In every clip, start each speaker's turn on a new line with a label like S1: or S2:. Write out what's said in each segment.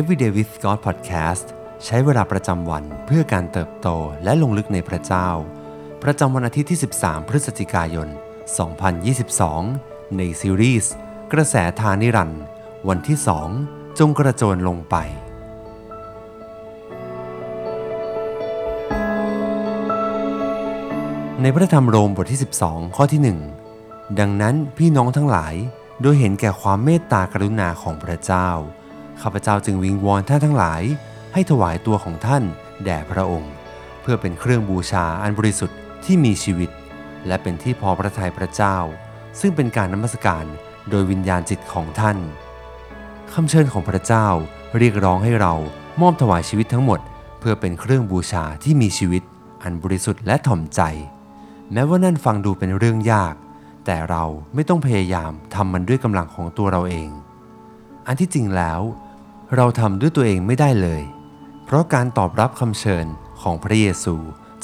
S1: Everyday with God Podcast ใช้เวลาประจำวันเพื่อการเติบโตและลงลึกในพระเจ้า ประจำวันอาทิตย์ที่ 13 พฤศจิกายน 2022 ในซีรีส์กระแสทานิรันด์วันที่ 2 จงกระโจนลงไป ในพระธรรมโรมบทที่ 12 ข้อที่ 1 ดังนั้นพี่น้องทั้งหลายโดยเห็นแก่ความเมตตากรุณาของพระเจ้า ข้าพเจ้าจึงวิงวอนท่านทั้งหลาย ให้ถวายตัวของท่านแด่พระองค์ เพื่อเป็นเครื่องบูชาอันบริสุทธิ์ที่มีชีวิต และเป็นที่พอพระทัยพระเจ้า ซึ่งเป็นการนมัสการโดยวิญญาณจิตของท่านคำเชิญของพระเจ้าเรียกร้องให้เรามอบถวายชีวิตทั้งหมด เพื่อเป็นเครื่องบูชาที่มีชีวิต อันบริสุทธิ์และถ่อมใจ แม้ว่านั่นฟังดูเป็นเรื่องยาก แต่เราไม่ต้องพยายามทำมันด้วยกำลังของตัวเราเอง อันที่จริงแล้ว เราทำด้วยตัวเองไม่ได้เลย เพราะการตอบรับคำเชิญของพระเยซู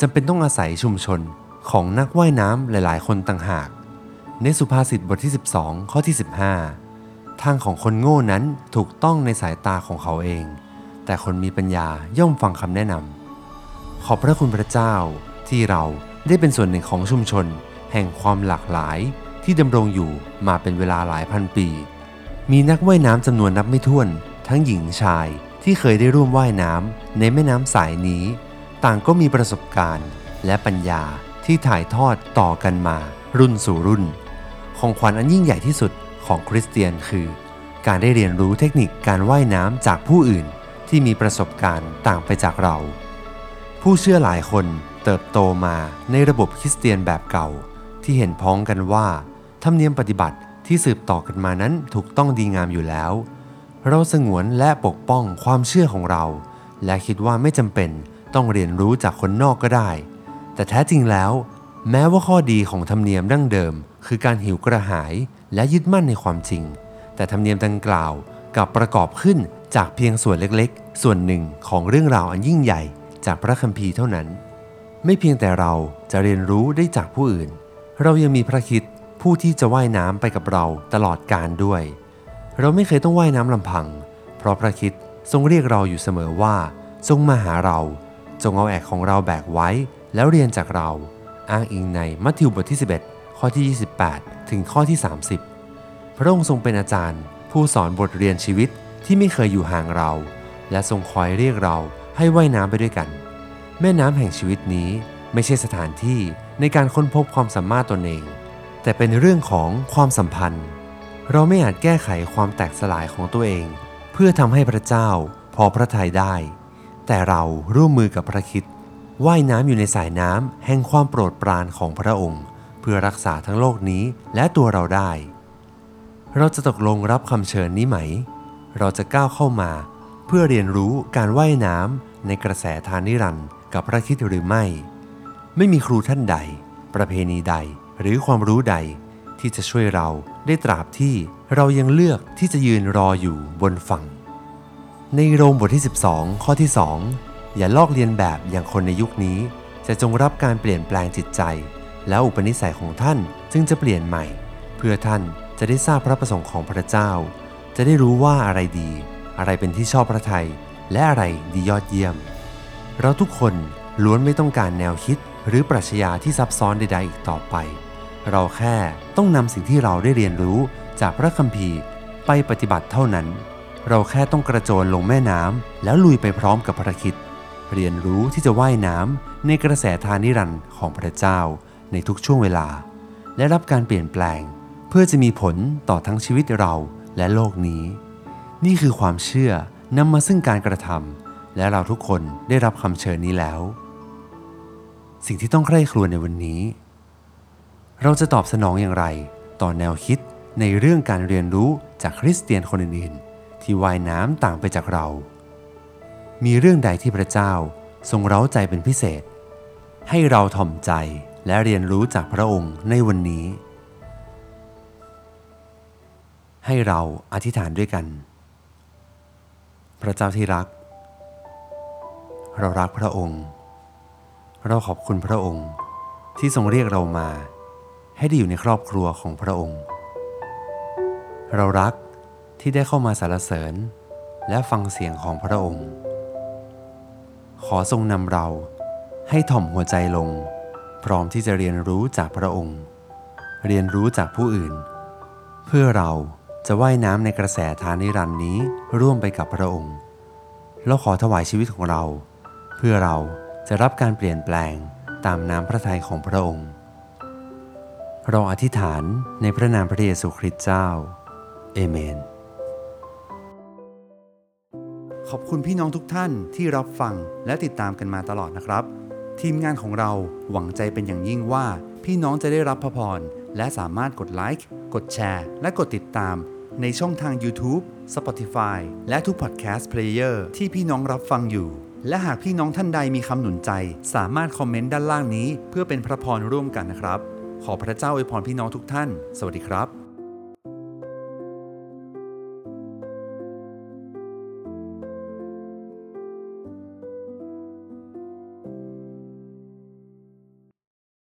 S1: จำเป็นต้องอาศัยชุมชนของนักว่ายน้ำหลาย ๆ คนต่างหาก ในสุภาษิตบทที่ 12 ข้อที่ 15 ทางของคนโง่นั้นถูกต้องในสายตาของเขาเอง แต่คนมีปัญญาย่อมฟังคำแนะนำขอบพระคุณพระเจ้าที่เราได้เป็นส่วนหนึ่งของชุมชน แห่งความหลากหลายที่ดำรงอยู่มาเป็นเวลาหลายพันปี มีนักว่ายน้ำจำนวนนับไม่ถ้วน ทั้งหญิงชายที่เคยได้ร่วมว่ายน้ำในแม่น้ำสายนี้ ต่างก็มีประสบการณ์และปัญญาที่ถ่ายทอดต่อกันมา รุ่นสู่รุ่น ของขวัญอันยิ่งใหญ่ที่สุดของคริสเตียนคือ การได้เรียนรู้เทคนิคการว่ายน้ำจากผู้อื่นที่มีประสบการณ์ต่างไปจากเรา ผู้เชื่อหลายคนเติบโตมาในระบบคริสเตียนแบบเก่า ที่เห็นพ้องกันว่า ธรรมเนียมปฏิบัติที่สืบต่อกันมานั้นถูกต้องดีงามอยู่แล้ว เราสงวนและปกป้องความเชื่อของเรา และคิดว่าไม่จำเป็นต้องเรียนรู้จากคนนอกก็ได้ แต่แท้จริงแล้ว แม้ว่าข้อดีของธรรมเนียมดั้งเดิม คือการหิวกระหายและยึดมั่นในความจริง แต่ธรรมเนียมดังกล่าวกับประกอบขึ้นจากเพียงส่วนเล็กๆ ส่วนหนึ่งของเรื่องราวอันยิ่งใหญ่ จากพระคัมภีร์เท่านั้น ไม่เพียงแต่เราจะเรียนรู้ได้จากผู้อื่น เรายังมีพระคิดผู้ที่จะว่ายน้ำไปกับเราตลอดกาลด้วย เราไม่เคยต้องว่ายน้ำลำพัง เพราะพระคิดทรงเรียกเราอยู่เสมอว่าจงมาหาเรา จงเอาแอกของเราแบกไว้ แล้วเรียนจากเรา อ้างอิงในมัทธิวบทที่ 11 ข้อที่ 28 ถึงข้อที่ 30 พระองค์ทรงเป็นอาจารย์ ผู้สอนบทเรียนชีวิตที่ไม่เคยอยู่ห่างเรา และทรงคอยเรียกเราให้ว่ายน้ำไปด้วยกัน แม่น้ำแห่งชีวิตนี้ไม่ใช่สถานที่ในการค้นพบความสามารถตนเอง แต่เป็นเรื่องของความสัมพันธ์ เราไม่อาจแก้ไขความแตกสลายของตัวเอง เพื่อทำให้พระเจ้าพอพระทัยได้ แต่เราร่วมมือกับพระคิดว่ายน้ำอยู่ในสายน้ำแห่งความโปรดปรานของพระองค์ เพื่อรักษาทั้งโลกนี้และตัวเราได้ เราจะตกลงรับคำเชิญนี้ไหม เราจะก้าวเข้ามา เพื่อเรียนรู้การว่ายน้ำในกระแสทานนิรันดร์กับพระคิดหรือไม่ ไม่มีครูท่านใด ประเพณีใดหรือความรู้ใด ที่จะช่วยเราได้ตราบที่เรายังเลือกที่จะยืนรออยู่บนฝั่ง ในโรมบทที่ 12 ข้อที่ 2 อย่าลอกเลียนแบบอย่างคนในยุคนี้ จะจงรับการเปลี่ยนแปลงจิตใจ แล้วอุปนิสัยของท่านจึงจะเปลี่ยนใหม่ เพื่อท่านจะได้ทราบพระประสงค์ของพระเจ้า จะได้รู้ว่าอะไรดี อะไรเป็นที่ชอบพระทัยและอะไรดียอดเยี่ยม เราทุกคนล้วนไม่ต้องการแนวคิดหรือปรัชญาที่ซับซ้อนใดๆอีกต่อไป เราแค่ต้องนำสิ่งที่เราได้เรียนรู้จากพระคัมภีร์ไปปฏิบัติเท่านั้น เราแค่ต้องกระโจนลงแม่น้ำแล้วลุยไปพร้อมกับพระคิดเรียนรู้ที่จะว่ายน้ำในกระแสทานนิรันดร์ของพระเจ้าในทุกช่วงเวลา และรับการเปลี่ยนแปลง เพื่อจะมีผลต่อทั้งชีวิตเราและโลกนี้ นี่คือความเชื่อนำมาซึ่งการกระทำและเราทุกคนได้รับคำเชิญนี้แล้ว สิ่งที่ต้องใคร่ครวญในวันนี้ เราจะตอบสนองอย่างไร ต่อแนวคิดในเรื่องการเรียนรู้จากคริสเตียนคนอื่นๆ ที่ว่ายน้ำต่างไปจากเรา มีเรื่องใดที่พระเจ้าทรงเร้าใจเป็นพิเศษ ให้เราถ่อมใจและเรียนรู้จากพระองค์ในวันนี้ ให้เราอธิษฐานด้วยกัน พระเจ้าที่รัก เรารักพระองค์ เราขอบคุณพระองค์ที่ทรงเรียกเรามา ให้ได้อยู่ในครอบครัวของพระองค์ เรารักที่ได้เข้ามาสรรเสริญและฟังเสียงของพระองค์ ขอทรงนำเราให้ถ่อมหัวใจลง พร้อมที่จะเรียนรู้จากพระองค์ เรียนรู้จากผู้อื่น เพื่อเราจะว่ายน้ำในกระแสทานนิรันดร์นี้ร่วมไปกับพระองค์เราขอถวายชีวิตของเรา เพื่อเราจะรับการเปลี่ยนแปลงตามน้ำพระทัยของพระองค์ เราอธิษฐานในพระนามพระเยซูคริสต์เจ้า เอเมน ขอบคุณพี่น้องทุกท่านที่รับฟังและติดตามกันมาตลอดนะครับ ทีมงานของเราหวังใจเป็นอย่างยิ่งว่า พี่น้องจะได้รับพระพร และสามารถกดไลค์ กดแชร์ และกดติดตาม ในช่องทาง YouTube, Spotify และทุก Podcast Player ที่พี่น้องรับฟังอยู่ และหากพี่น้องท่านใดมีคำหนุนใจ สามารถคอมเมนต์ด้านล่างนี้ เพื่อเป็นพระพรร่วมกันนะครับ ขอพระเจ้าอวยพรพี่น้องทุกท่าน สวัสดีครับ